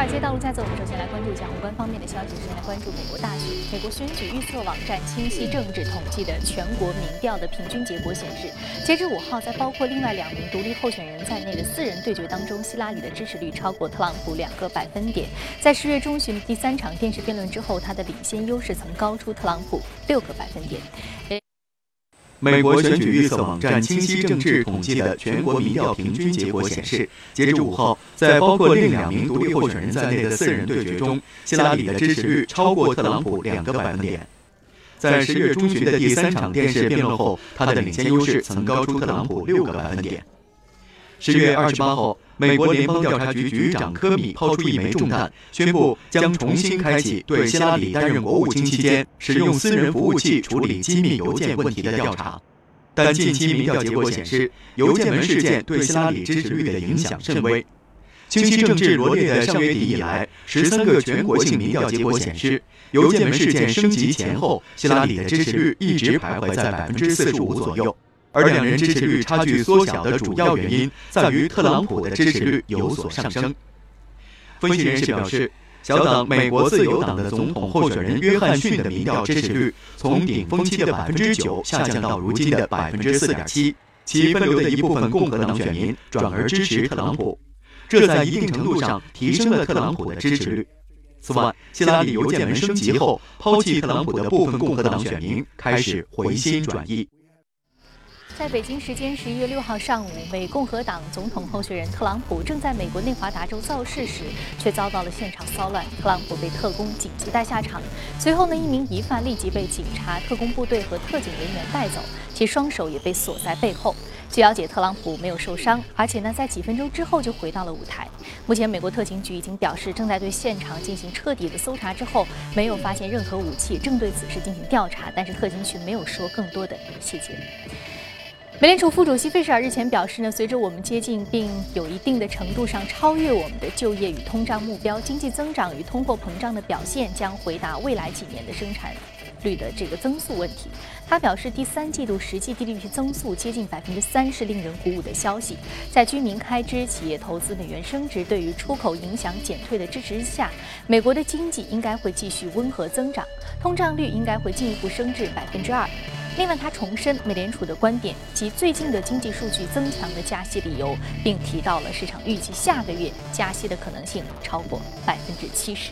尔街道路在走，我们首先来关注一下宏观方面的消息。首先来关注美国大选。美国选举预测网站清晰政治统计的全国民调的平均结果显示，截至五号，在包括另外两名独立候选人在内的四人对决当中，希拉里的支持率超过特朗普两个百分点。在十月中旬第三场电视辩论之后，他的领先优势曾高出特朗普六个百分点。美国选举预测网站清晰政治统计的全国民调平均结果显示，截至五号，在包括另两名独立候选人在内的四人对决中，希拉里的支持率超过特朗普两个百分点。在十月中旬的第三场电视辩论后，他的领先优势曾高出特朗普六个百分点。十月二十八号，美国联邦调查局局长科米抛出一枚重担，宣布将重新开启对希拉里担任国务卿期间使用私人服务器处理机密邮件问题的调查。但近期民调结果显示，邮件门事件对希拉里支持率的影响甚微。清晰政治罗列的上月底以来十三个全国性民调结果显示，邮件门事件升级前后，希拉里的支持率一直徘徊在百分之四十五左右。而两人支持率差距缩小的主要原因在于特朗普的支持率有所上升。分析人士表示，小党美国自由党的总统候选人约翰逊的民调支持率从顶峰期的百分之九下降到如今的百分之四点七，其分流的一部分共和党选民转而支持特朗普，这在一定程度上提升了特朗普的支持率。此外，希拉里邮件门升级后，抛弃特朗普的部分共和党选民开始回心转意。在北京时间十一月六号上午，美共和党总统候选人特朗普正在美国内华达州造势时，却遭到了现场骚乱。特朗普被特工紧急带下场，随后呢，一名疑犯立即被警察、特工部队和特警人员带走，其双手也被锁在背后。据了解，特朗普没有受伤，而且呢，在几分钟之后就回到了舞台。目前，美国特勤局已经表示，正在对现场进行彻底的搜查，之后没有发现任何武器，正对此事进行调查。但是，特勤局没有说更多的细节。美联储副主席费舍尔日前表示呢，随着我们接近并有一定的程度上超越我们的就业与通胀目标，经济增长与通货膨胀的表现将回答未来几年的生产率的这个增速问题。他表示，第三季度实际 GDP 增速接近百分之三是令人鼓舞的消息。在居民开支、企业投资、美元升值对于出口影响减退的支持之下，美国的经济应该会继续温和增长，通胀率应该会进一步升至百分之二。另外，他重申美联储的观点及最近的经济数据增强的加息理由，并提到了市场预计下个月加息的可能性超过百分之七十。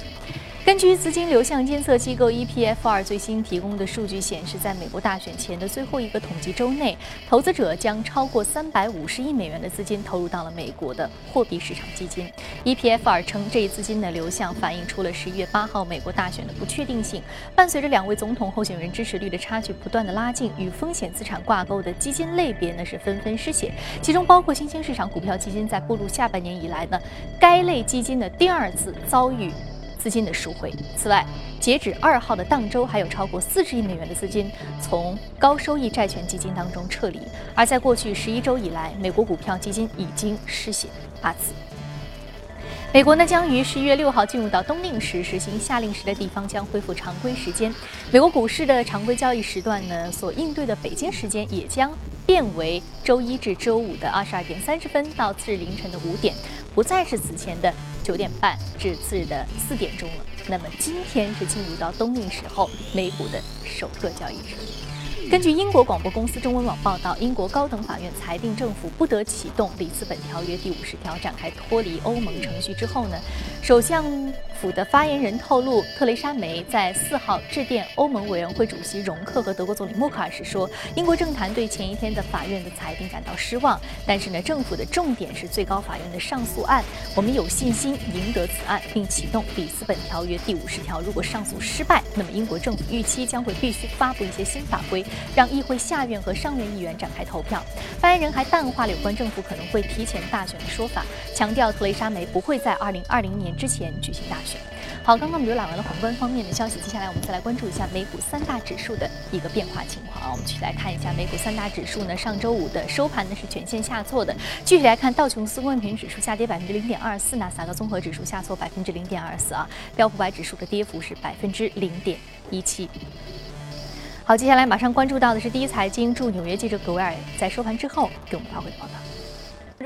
根据资金流向监测机构 EPFR 最新提供的数据显示，在美国大选前的最后一个统计周内，投资者将超过三百五十亿美元的资金投入到了美国的货币市场基金。EPFR 称，这一资金的流向反映出了十一月八号美国大选的不确定性。伴随着两位总统候选人支持率的差距不断的拉近，与风险资产挂钩的基金类别呢是纷纷失血，其中包括新兴市场股票基金。在步入下半年以来呢，该类基金的第二次遭遇。资金的赎回。此外，截止二号的当周，还有超过四十亿美元的资金从高收益债券基金当中撤离。而在过去十一周以来，美国股票基金已经失血八次。美国呢将于十一月六号进入到冬令时，实行夏令时的地方将恢复常规时间。美国股市的常规交易时段呢，所应对的北京时间也将变为周一至周五的二十二点三十分到次日凌晨的五点，不再是此前的。九点半至次日的四点钟了。那么今天是进入到冬令时候美股的首个交易日。根据英国广播公司中文网报道，英国高等法院裁定政府不得启动里斯本条约第五十条，展开脱离欧盟程序之后呢，首相府的发言人透露，特蕾莎梅在四号致电欧盟委员会主席容克和德国总理默克尔时说，英国政坛对前一天的法院的裁定感到失望，但是呢，政府的重点是最高法院的上诉案，我们有信心赢得此案，并启动里斯本条约第五十条。如果上诉失败，那么英国政府预期将会必须发布一些新法规。让议会下院和上院议员展开投票。发言人还淡化了有关政府可能会提前大选的说法，强调特蕾莎梅不会在2020年之前举行大选。好，刚刚我们浏览完了宏观方面的消息，接下来我们再来关注一下美股三大指数的一个变化情况啊。我们去来看一下美股三大指数呢，上周五的收盘呢是全线下挫的。具体来看，道琼斯工业平指数下跌百分之零点二四，纳斯达克综合指数下挫百分之零点二四啊，标普百指数的跌幅是百分之零点一七。好，接下来马上关注到的是第一财经驻纽约记者葛维尔在收盘之后给我们发回的报道。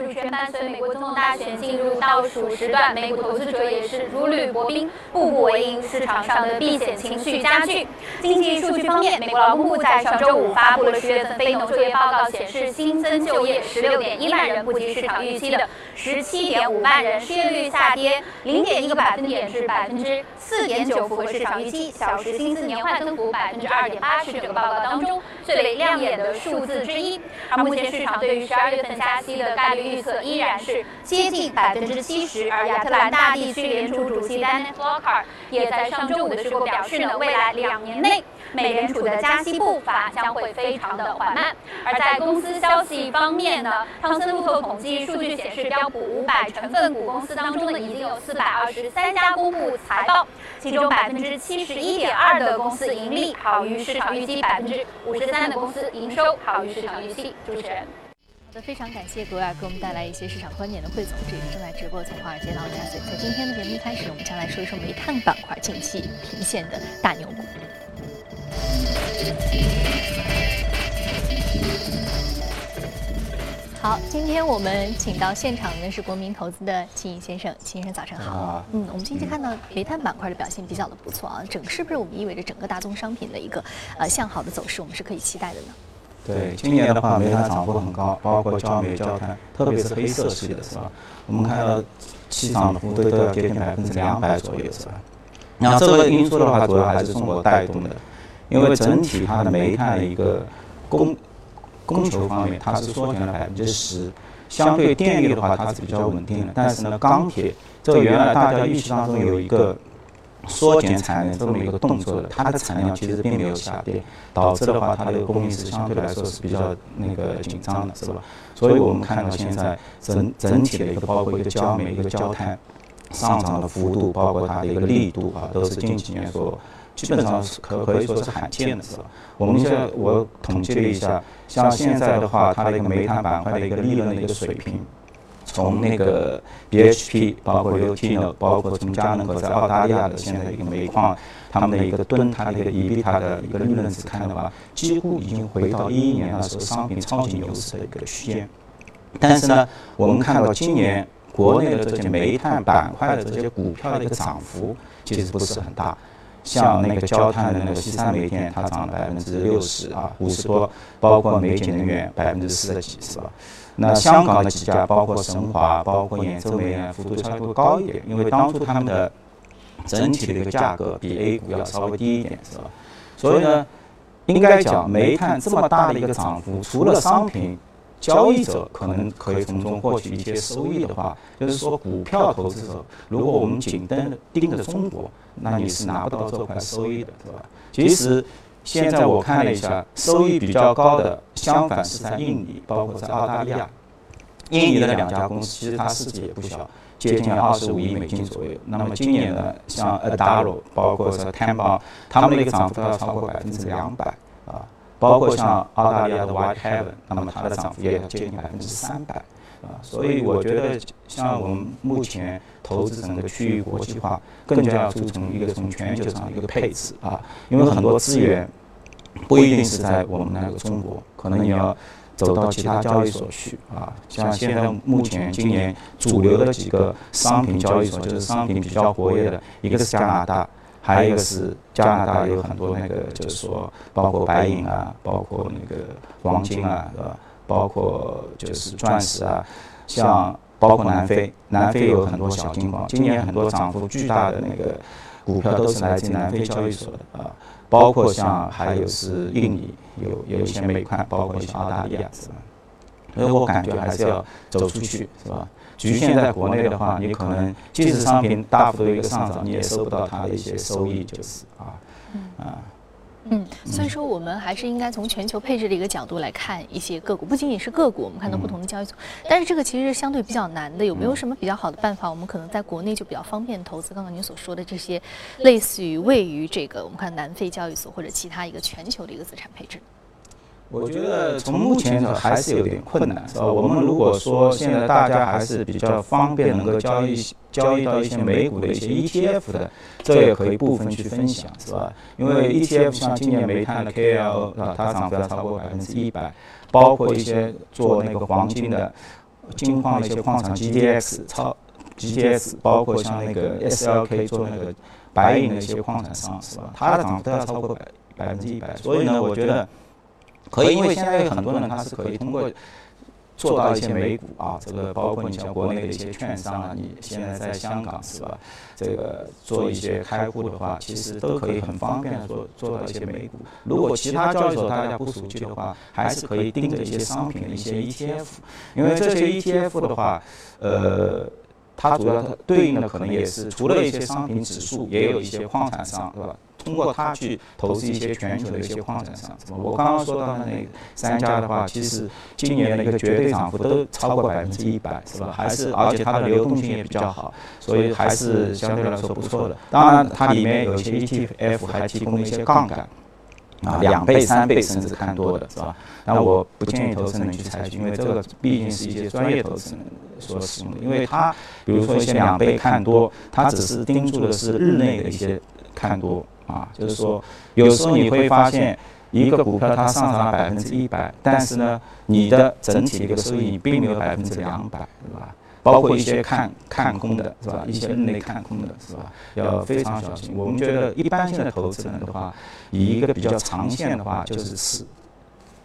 主权伴随美国总统大选进入倒数时段，美股投资者也是如履薄冰，步步为营，市场上的避险情绪加剧。经济数据方面，美国劳工部在上周五发布了十月份非农就业报告，显示新增就业十六点一万人，不及市场预期的十七点五万人，失业率下跌零点一个百分点至百分之四点九，符合市场预期。小时薪资年化增幅百分之二点八，是这个报告当中最为亮眼的数字之一。而目前市场对于十二月份加息的概率。预测依然是接近百分之七十，而亚特兰大地区联储主席 Dennis Walker 也在上周五的时候表示呢，未来两年内美联储的加息步伐将会非常的缓慢。而在公司消息方面呢，汤森路透统计数据显示，标普五百成分股公司当中呢，已经有四百二十三家公布财报，其中百分之七十一点二的公司盈利好于市场预期，百分之五十三的公司营收好于市场预期。主持人。好的，非常感谢格尔给我们带来一些市场观点的汇总。这里正在直播，从华尔街到加岁。在今天的节目一开始，我们将来说一说煤炭板块近期频现的大牛股。好，今天我们请到现场的是国民投资的秦毅先生，秦先生早晨好。嗯，我们近期看到煤炭板块的表现比较的不错啊，整是不是我们意味着整个大宗商品的一个呃向好的走势，我们是可以期待的呢？对，今年的话，煤炭涨幅很高，包括焦煤、焦炭，特别是黑色系的，是吧？我们看到期涨的幅度都要接近百分之两百左右，是吧？那这个因素的话，主要还是中国带动的，因为整体它的煤炭的一个供供求方面，它是缩减了百分之十，相对电力的话，它是比较稳定的。但是呢，钢铁这个原来大家预期当中有一个。缩减产能这么一个动作的，它的产量其实并没有下跌，导致的话它的供应是相对来说是比较那个紧张的，是吧？所以我们看到现在整整体的一个包括一个焦煤、一个焦炭上涨的幅度，包括它的一个力度啊，都是近几年所基本上是可可以说是罕见的，是吧？我们现在我统计了一下，像现在的话，它的一个煤炭板块的一个利润的一个水平。从那个 BHP，包括 u t n 包括从佳能和在澳大利亚的现在一个煤矿，他们的一个吨，它的一个 EBIT 的一个利润值看的话，几乎已经回到一一年那时候商品超级牛市的一个区间。但是呢，我们看到今年国内的这些煤炭板块的这些股票的一个涨幅其实不是很大，像那个焦炭的那个西山煤电，它涨了百分之六十啊，五十多，包括美景能源百分之四十几，是吧？那香港的几家，包括神华、包括兖州煤呢，幅度稍微会高一点，因为当初他们的整体的一个价格比 A 股要稍微低一点，是吧？所以呢，应该讲煤炭这么大的一个涨幅，除了商品交易者可能可以从中获取一些收益的话，就是说股票投资者，如果我们紧盯盯着中国，那你是拿不到这块收益的，对吧？其实。现在我看了一下，收益比较高的，相反是在印尼，包括在澳大利亚。印尼的两家公司其实它市值也不小，接近二十五亿美金左右。那么今年呢，像 Adaro，包括是 t a m b a 他们的一个涨幅都要超过百分之两百啊。包括像澳大利亚的 Whitehaven，那么它的涨幅也要接近百分之三百。啊，所以我觉得像我们目前投资整个区域国际化，更加要注重一个从全球上一个配置啊，因为很多资源不一定是在我们那个中国，可能你要走到其他交易所去啊。像现在目前今年主流的几个商品交易所，就是商品比较活跃的，一个是加拿大，还有一个是加拿大有很多那个就是说包括白银啊，包括那个黄金啊，是吧？包括就是钻石啊，像包括南非，南非有很多小金矿，今年很多涨幅巨大的那个股票都是来自南非交易所的啊。包括像还有是印尼有有一些煤矿，包括一些澳大利亚是吧？所以我感觉还是要走出去是吧？局限在国内的话，你可能即使商品大幅度一个上涨，你也收不到它的一些收益，就是啊啊。所以说我们还是应该从全球配置的一个角度来看一些个股，不仅仅是个股，我们看到不同的交易所，但是这个其实是相对比较难的。有没有什么比较好的办法？我们可能在国内就比较方便投资。刚刚您所说的这些，类似于位于这个我们看南非交易所或者其他一个全球的一个资产配置。我觉得从目前的还是有点困难，是吧？我们如果说现在大家还是比较方便能够交易交易到一些美股的一些 ETF 的，这也可以部分去分享，是吧？因为 ETF 像今年煤炭的 KL 啊，它涨幅要超过百分之一百，包括一些做那个黄金的，金矿的一些矿场 GDX 超 GDX，包括像那个 SLK 做那个白银的一些矿产商是吧？它的涨幅都要超过百百分之一百，所以呢，我觉得可以，因为现在有很多人他是可以通过。做到一些美股啊，这个包括你像国内的一些券商啊，你现在在香港是吧？这个做一些开户的话，其实都可以很方便的做做到一些美股。如果其他交易所大家不熟悉的话，还是可以盯着一些商品的一些 ETF，因为这些 ETF 的话，呃，它主要对应的可能也是除了一些商品指数，也有一些矿产商，是吧？通过它去投资一些全球的一些矿产商，我刚刚说到的那三家的话，其实今年的一个绝对涨幅都超过百分之一百，是吧？还是而且它的流动性也比较好，所以还是相对来说不错的。当然，它里面有一些 ETF 还提供了一些杠杆，啊，两倍、三倍甚至看多的，是吧？那我不建议投资人去采取，因为这个毕竟是一些专业投资人所使用的，因为它比如说一些两倍看多，它只是盯住的是日内的一些看多。啊，就是说，有时候你会发现一个股票它上涨了百分之一百，但是呢，你的整体的一个收益并没有百分之两百，对吧？包括一些看看空的，是吧？一些日内看空的，是吧？要非常小心。我们觉得一般性的投资人的话，以一个比较长线的话，就是持。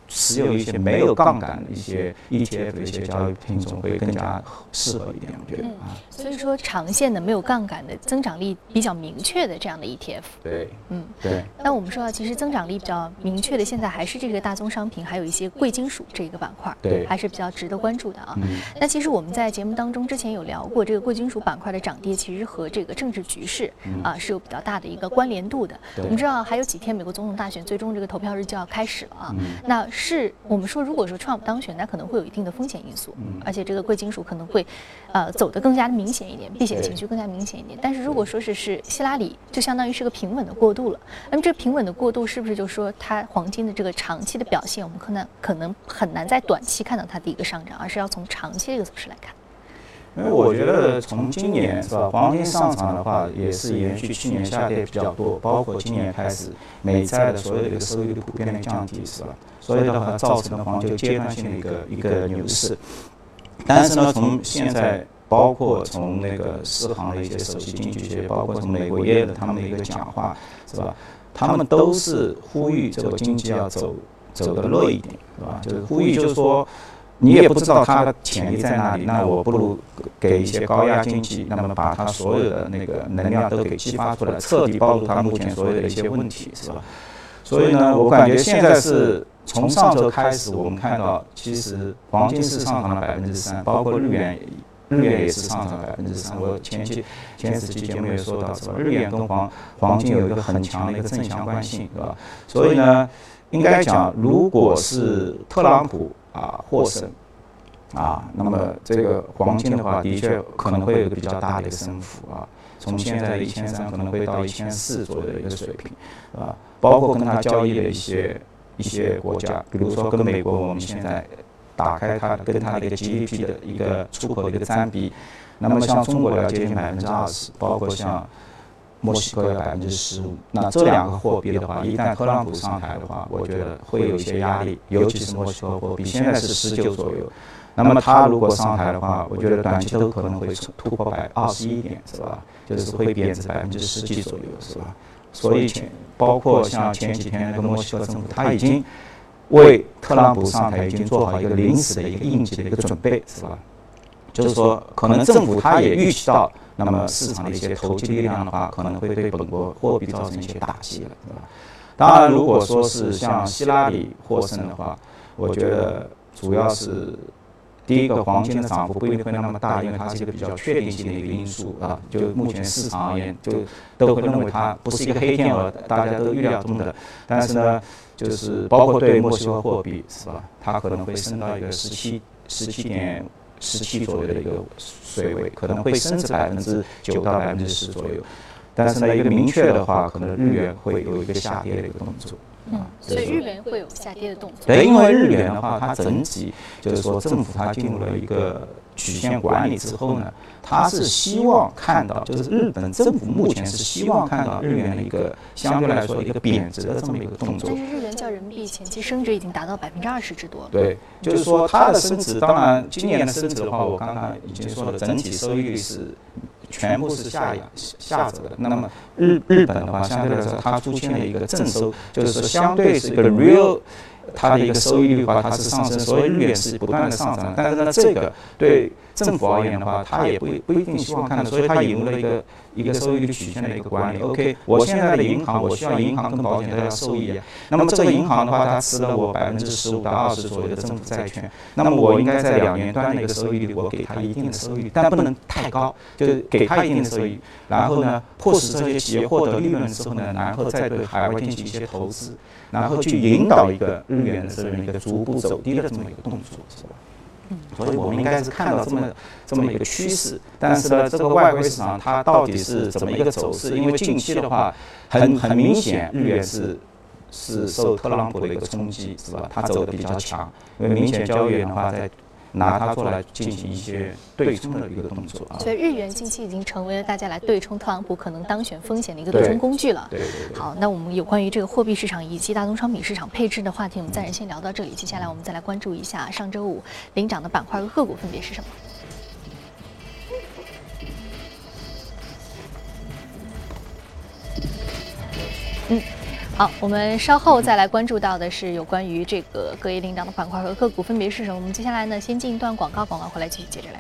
持有一些没有杠杆的一些 ETF 的一些交易品种会更加适合一点，我觉得啊。所以说，长线的没有杠杆的增长力比较明确的这样的 ETF，对，嗯，对。那我们说到，其实增长力比较明确的，现在还是这个大宗商品，还有一些贵金属这个板块，对，还是比较值得关注的啊。那其实我们在节目当中之前有聊过，这个贵金属板块的涨跌其实和这个政治局势啊是有比较大的一个关联度的。我们知道还有几天美国总统大选最终这个投票日就要开始了啊，那。是我们说，如果说 Trump 当选，那可能会有一定的风险因素，而且这个贵金属可能会，呃，走得更加的明显一点，避险情绪更加明显一点。但是如果说是是希拉里，就相当于是个平稳的过渡了。那么这平稳的过渡是不是就说它黄金的这个长期的表现，我们可能可能很难在短期看到它的一个上涨，而是要从长期这个走势来看。因为我觉得从今年是吧，黄金上涨的话，也是延续去年下跌比较多，包括今年开始美债的所有的一个收益率普遍的降低，是吧？所以的话，造成了黄金阶段性的一个一个牛市。但是呢，从现在，包括从那个世行的一些首席经济学，包括从美国耶的他们的一个讲话，是吧？他们都是呼吁这个经济要走走得弱一点，是吧？就是呼吁，就是说。你也不知道它的潜力在哪里，那我不如给一些高压经济，那么把它所有的那个能量都给激发出来，彻底暴露它目前所有的一些问题，是吧？所以呢，我感觉现在是从上周开始，我们看到其实黄金是上涨了百分之三，包括日元，日元也是上涨了百分之三。我前期前几期节目也说到，是吧？日元跟黄黄金有一个很强的一个正相关性，是吧？所以呢，应该讲，如果是特朗普。啊，获胜，啊，那么这个黄金的话，的确可能会有一个比较大的一个升幅啊，从现在的一千三可能会到一千四左右的一个水平，啊，包括跟它交易的一些一些国家，比如说跟美国，我们现在打开它跟它的一个 GDP 的一个出口的一个占比，那么像中国要接近百分之二十，包括像。墨西哥要百分之十五，那这两个货币的话，一旦特朗普上台的话，我觉得会有一些压力，尤其是墨西哥货币，现在是十九左右。那么他如果上台的话，我觉得短期都可能会突破百二十一点，是吧？就是会贬值百分之十几左右，是吧？所以前包括像前几天那个墨西哥政府，他已经为特朗普上台已经做好一个临时的一个应急的一个准备，是吧？就是说，可能政府它也预期到。那么市场的一些投机力量的话，可能会对本国货币造成一些打击了，对吧？当然，如果说是像希拉里获胜的话，我觉得主要是第一个黄金的涨幅不一定会那么大，因为它是一个比较确定性的一个因素啊。就目前市场而言，就都会认为它不是一个黑天鹅，大家都预料中的。但是呢，就是包括对墨西哥货币是吧，它可能会升到一个十七十七点。十七左右的一个水位，可能会升至百分之九到百分之十左右，但是呢，一个明确的话，可能日元会有一个下跌的一个动作。嗯，所以日元会有下跌的动作。对，因为日元的话，它整体就是说政府它进入了一个曲线管理之后呢，他是希望看到，就是日本政府目前是希望看到日元的一个相对来说一个贬值的这么一个动作。但是日元较人民币前期升值已经达到百分之二十之多。对，就是说它的升值，当然今年的升值的话，我刚刚已经说了，整体收益率是。全部是下压下走的。那么日日本的话，相对来说，它出现了一个正收，就是说相对是一个 real，它的一个收益率的话，它是上升，所以日元是不断的上涨。但是呢，这个对。政府而言的话，它也不不一定希望看到，所以它引入了一个一个收益率曲线的一个管理。OK，我现在的银行，我需要银行跟保险都要收益啊。那么这个银行的话，它持了我百分之十五到二十左右的政府债券，那么我应该在两年端的一个收益率，我给他一定的收益率，但不能太高，就是给他一定的收益。然后呢，迫使这些企业获得利润之后呢，然后再对海外进行一些投资，然后去引导一个日元的这么一个逐步走低的这么一个动作，是吧？所以我们应该是看到这么这么一个趋势，但是呢，这个外汇市场它到底是怎么一个走势？因为近期的话，很很明显，日元是是受特朗普的一个冲击，是吧？它走的比较强，因为明显交易员的话在。拿它出来进行一些对冲的一个动作啊，所以日元近期已经成为了大家来对冲特朗普可能当选风险的一个对冲工具了。对对对。好，那我们有关于这个货币市场以及大宗商品市场配置的话题，我们暂时先聊到这里。接下来我们再来关注一下上周五领涨的板块和个股分别是什么。嗯。好，我们稍后再来关注到的是有关于这个各业领涨的板块和个股分别是什么。我们接下来呢，先进一段广告，广告回来继续接着聊。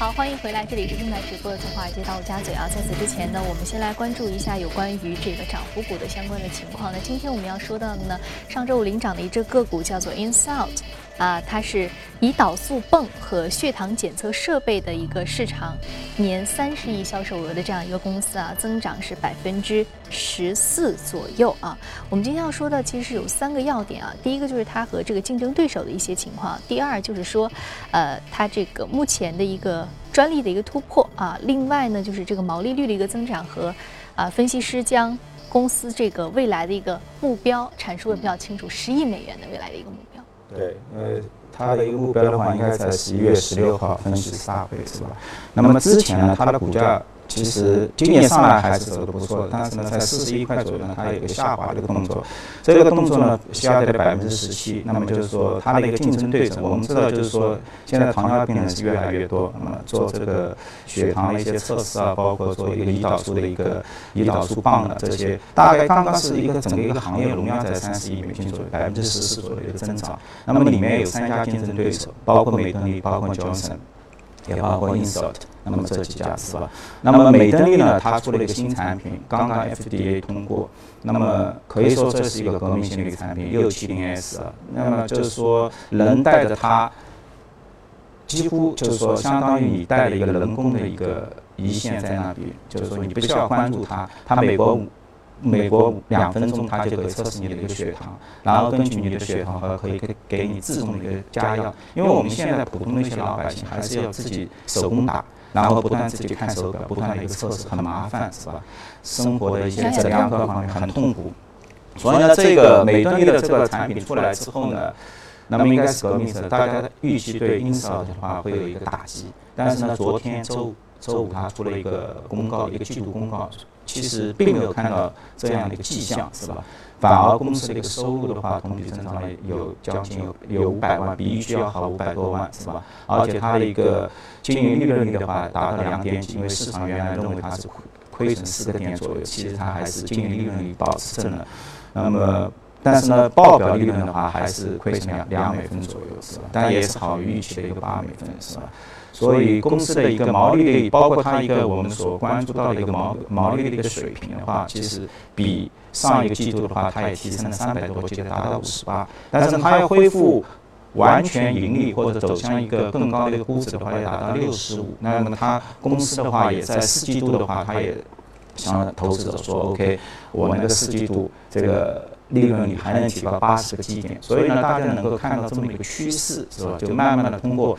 好，欢迎回来，这里是正在直播的从华尔街到家嘴啊。在此之前呢，我们先来关注一下有关于这个涨幅股的相关的情况。那今天我们要说到的呢，上周五领涨的一只个股叫做 Insult。啊，它是胰岛素泵和血糖检测设备的一个市场，年三十亿销售额的这样一个公司啊，增长是百分之十四左右啊。我们今天要说的其实有三个要点啊，第一个就是它和这个竞争对手的一些情况，第二就是说，呃，它这个目前的一个专利的一个突破啊，另外呢就是这个毛利率的一个增长和啊，分析师将公司这个未来的一个目标阐述的比较清楚，十亿美元的未来的一个目标。对，呃，它的一个目标的话，应该在十一月十六号分析师大会，是吧？那么之前呢，它的股价。其实今年上来还是走的不错的，但是呢，在四十一块左右呢，它有一个下滑的一个动作。这个动作呢，下跌了百分之十七。那么就是说，它的一个竞争对手，我们知道就是说，现在糖尿病人是越来越多。那么做这个血糖的一些测试啊，包括做一个胰岛素的一个胰岛素棒的这些，大概刚刚是一个整个一个行业容量在三十亿美金左右，百分之十四左右的一个增长。那么里面有三家竞争对手，包括美登利，包括强生。也包括 Insert，那么这几家是吧？那么美登利呢，它出了一个新产品，刚刚 FDA 通过，那么可以说这是一个革命性的一个产品，六七零 S 啊。那么就是说，人带着它，几乎就是说，相当于你带了一个人工的一个胰腺在那边，就是说你不需要关注它，它美国。美国两分钟它就可以测试你的一个血糖，然后根据你的血糖和可以给给你自动的一个加药。因为我们现在普通的一些老百姓还是要自己手工打，然后不断自己看手表，不断的一个测试，很麻烦，是吧？生活的一些质量各方面很痛苦。所以呢，这个美敦力的这个产品出来之后呢，那么应该是革命的，大家预期对英特尔的话会有一个打击。但是呢，昨天周周五他出了一个公告，一个季度公告。其实并没有看到这样的一个迹象，是吧？反而公司的一个收入的话，同比增长了有将近有有五百万，比预期要好五百多万，是吧？而且它的一个经营利润率的话达到了两点几，因为市场原来认为它是亏亏损四个点左右，其实它还是经营利润率保持正的。那么，但是呢，报表利润的话还是亏损两两美分左右，是吧？但也是好于预期的一个八美分，是吧？所以公司的一个毛利率，包括它一个我们所关注到的一个毛毛利率的一个水平的话，其实比上一个季度的话，它也提升了三百多，记得达到五十八。但是它要恢复完全盈利或者走向一个更高的一个估值的话，要达到六十五。那么它公司的话，也在四季度的话，它也向投资者说，OK，我那个四季度这个利润率还能提高八十个基点。所以呢，大家能够看到这么一个趋势，是吧？就慢慢的通过。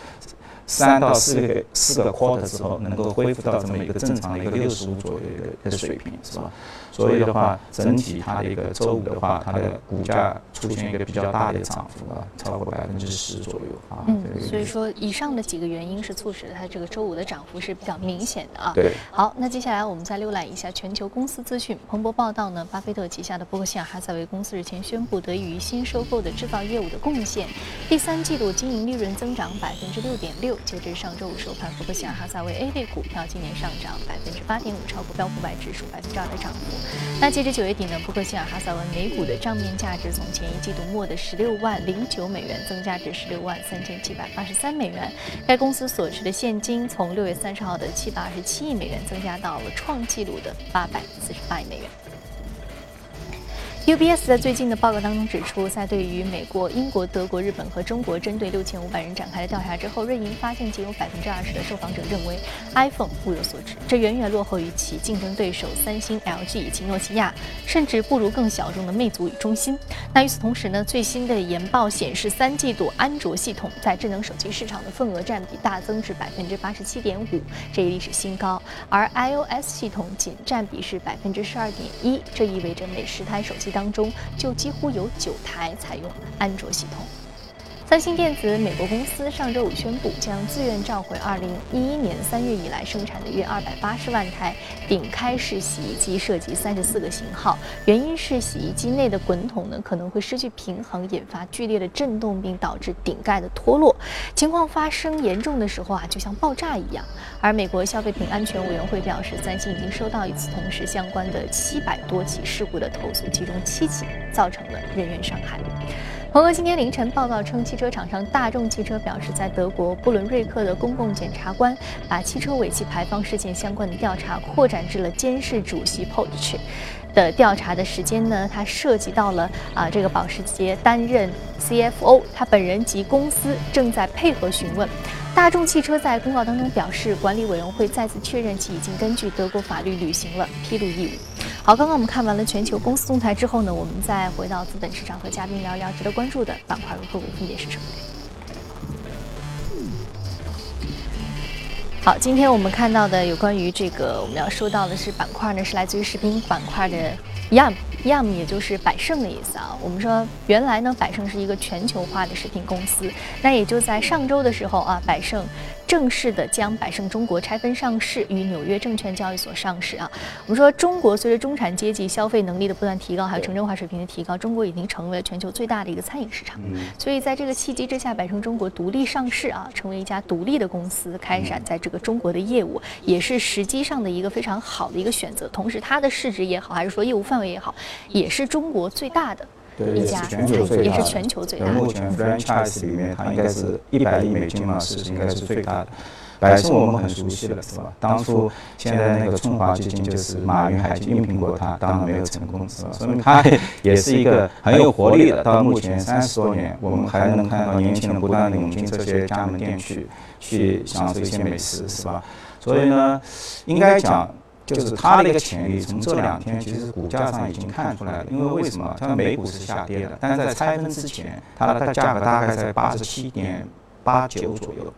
三到四个四个 quarter 之后，能够恢复到这么一个正常的一个六十五左右的的水平，是吧？所以的话，整体它的一个周五的话，它的股价出现一个比较大的涨幅啊，超过百分之十左右啊。嗯，所以说以上的几个原因是促使它这个周五的涨幅是比较明显的啊。对。好，那接下来我们再浏览一下全球公司资讯。彭博报道呢，巴菲特旗下的伯克希尔哈撒韦公司日前宣布，得益于新收购的制造业务的贡献，第三季度经营利润增长百分之六点六。截至上周五收盘，伯克希尔哈撒韦 A 类股票今年上涨百分之八点五，超过标普百指数百分之二的涨幅。那截至九月底呢，伯克希尔哈撒韦每股的账面价值从前一季度末的十六万零九美元增加至十六万三千七百八十三美元。该公司所持的现金从六月三十号的七百二十七亿美元增加到了创纪录的八百四十八亿美元。UBS 在最近的报告当中指出，在对于美国、英国、德国、日本和中国针对六千五百人展开的调查之后，瑞银发现仅有百分之二十的受访者认为 iPhone 物有所值，这远远落后于其竞争对手三星、LG 以及诺基亚，甚至不如更小众的魅族与中兴。那与此同时呢，最新的研报显示，三季度安卓系统在智能手机市场的份额占比大增至百分之八十七点五，这一历史新高，而 iOS 系统仅占比是百分之十二点一，这意味着每十台手机当当中就几乎有九台采用安卓系统。三星电子美国公司上周五宣布，将自愿召回2011年3月以来生产的约280万台顶开式洗衣机，涉及34个型号。原因是洗衣机内的滚筒呢可能会失去平衡，引发剧烈的震动，并导致顶盖的脱落。情况发生严重的时候啊，就像爆炸一样。而美国消费品安全委员会表示，三星已经收到与此同时相关的700多起事故的投诉，其中七起造成了人员伤害。彭博今天凌晨报道称，汽车厂商大众汽车表示，在德国布伦瑞克的公共检察官把汽车尾气排放事件相关的调查扩展至了监事主席 p o c h 的调查的时间呢？它涉及到了啊，这个保时捷担任 CFO，他本人及公司正在配合询问。大众汽车在公告当中表示，管理委员会再次确认其已经根据德国法律履行了披露义务。好，刚刚我们看完了全球公司动态之后呢，我们再回到资本市场和嘉宾聊一聊值得关注的板块和个股分别是什么。好，今天我们看到的有关于这个我们要说到的是板块呢，是来自于食品板块的 Yum，Yum 也就是百胜的意思啊。我们说原来呢，百胜是一个全球化的食品公司，那也就在上周的时候啊，百胜。正式的将百胜中国拆分上市，于纽约证券交易所上市啊。我们说，中国随着中产阶级消费能力的不断提高，还有城镇化水平的提高，中国已经成为了全球最大的一个餐饮市场。所以在这个契机之下，百胜中国独立上市啊，成为一家独立的公司，开展在这个中国的业务，也是实际上的一个非常好的一个选择。同时，它的市值也好，还是说业务范围也好，也是中国最大的。对，家全球最大，也是全球最大。目前 franchise 里面，它应该是一百亿美金嘛，是应该是最大的。百胜我们很熟悉了，是吧？当初现在那个春华基金就是马云海基用苹果，它当然没有成功，是吧？说明他也是一个很有活力的。到目前三十多年，我们还能看到年轻人不断涌进这些加盟店去，去享受一些美食，是吧？所以呢，应该讲。就是它的一个潜力，从这两天其实股价上已经看出来了。因为为什么？它的美股是下跌的，但是在拆分之前，它的价格大概在八十七点八九左右。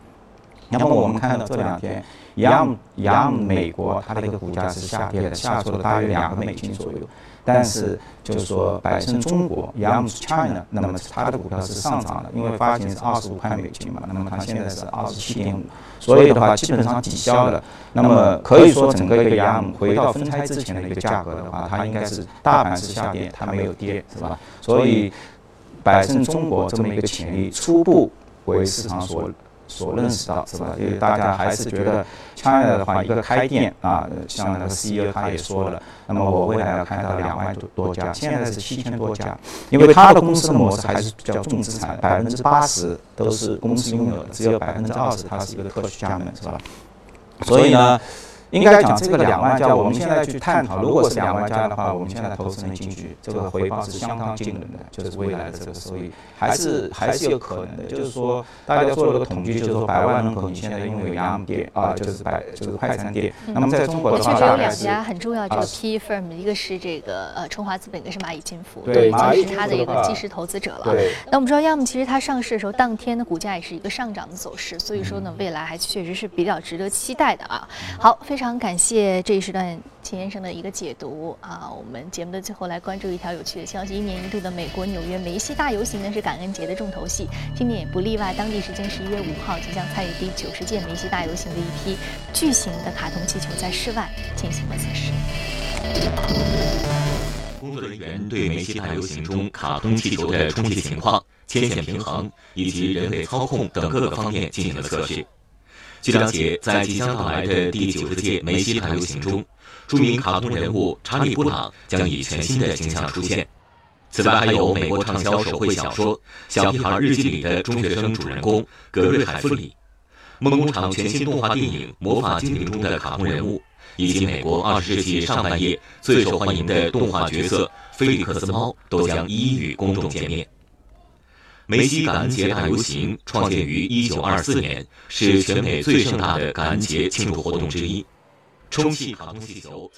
那么我们看到这两天，一样一样，美国它的一个股价是下跌的，下挫了大约两个美金左右。但是就是说，百胜中国 （Yum China） 那么它的股票是上涨的，因为发行是二十五块美金嘛，那么它现在是二十七点五，所以的话基本上抵消了。那么可以说，整个一个 Yum 回到分拆之前的一个价格的话，它应该是大盘是下跌，它没有跌，是吧？所以百胜中国这么一个潜力，初步为市场所。所认识到是吧？因为大家还是觉得，China 的话，一个开店啊，像那个 CEO 他也说了，那么我未来要开到两万多多家，现在是七千多家，因为他的公司的模式还是比较重资产，百分之八十都是公司拥有的，只有百分之二十它是一个特许加盟，是吧？所以呢，应该讲这个两万家，我们现在去探讨，如果是两万家的话，我们现在投资人进去，这个回报是相当惊人的，就是未来的这个收益还是还是有可能的。就是说，大家做了个统计，就是说百万人口你现在拥有洋店啊，就是百就是快餐店。那么在中国的话，确实有两家很重要这个 PE firm，一个是这个呃春华资本，一个是蚂蚁金服，对，已经是它的一个基石投资者了。对。那我们知道，要么其实它上市的时候当天的股价也是一个上涨的走势，所以说呢，未来还确实是比较值得期待的啊。好，非常非常感谢。这一时段秦先生的一个解读啊，我们节目的最后来关注一条有趣的消息：一年一度的美国纽约梅西大游行呢是感恩节的重头戏，今年也不例外。当地时间十一月五号，即将参与第九十届梅西大游行的一批巨型的卡通气球在室外进行了测试。工作人员对梅西大游行中卡通气球的充气情况、牵线平衡以及人类操控等各个方面进行了测试。据了解，在即将到来的第九十届梅西大游行中，著名卡通人物查理·布朗将以全新的形象出现。此外，还有美国畅销手绘小说《小屁孩日记》里的中学生主人公格瑞·海弗里，梦工厂全新动画电影《魔法精灵》中的卡通人物，以及美国二十世纪上半叶最受欢迎的动画角色菲利克斯猫，都将一一与公众见面。梅西感恩节大游行创建于1924年，是全美最盛大的感恩节庆祝活动之一。充气卡通气球。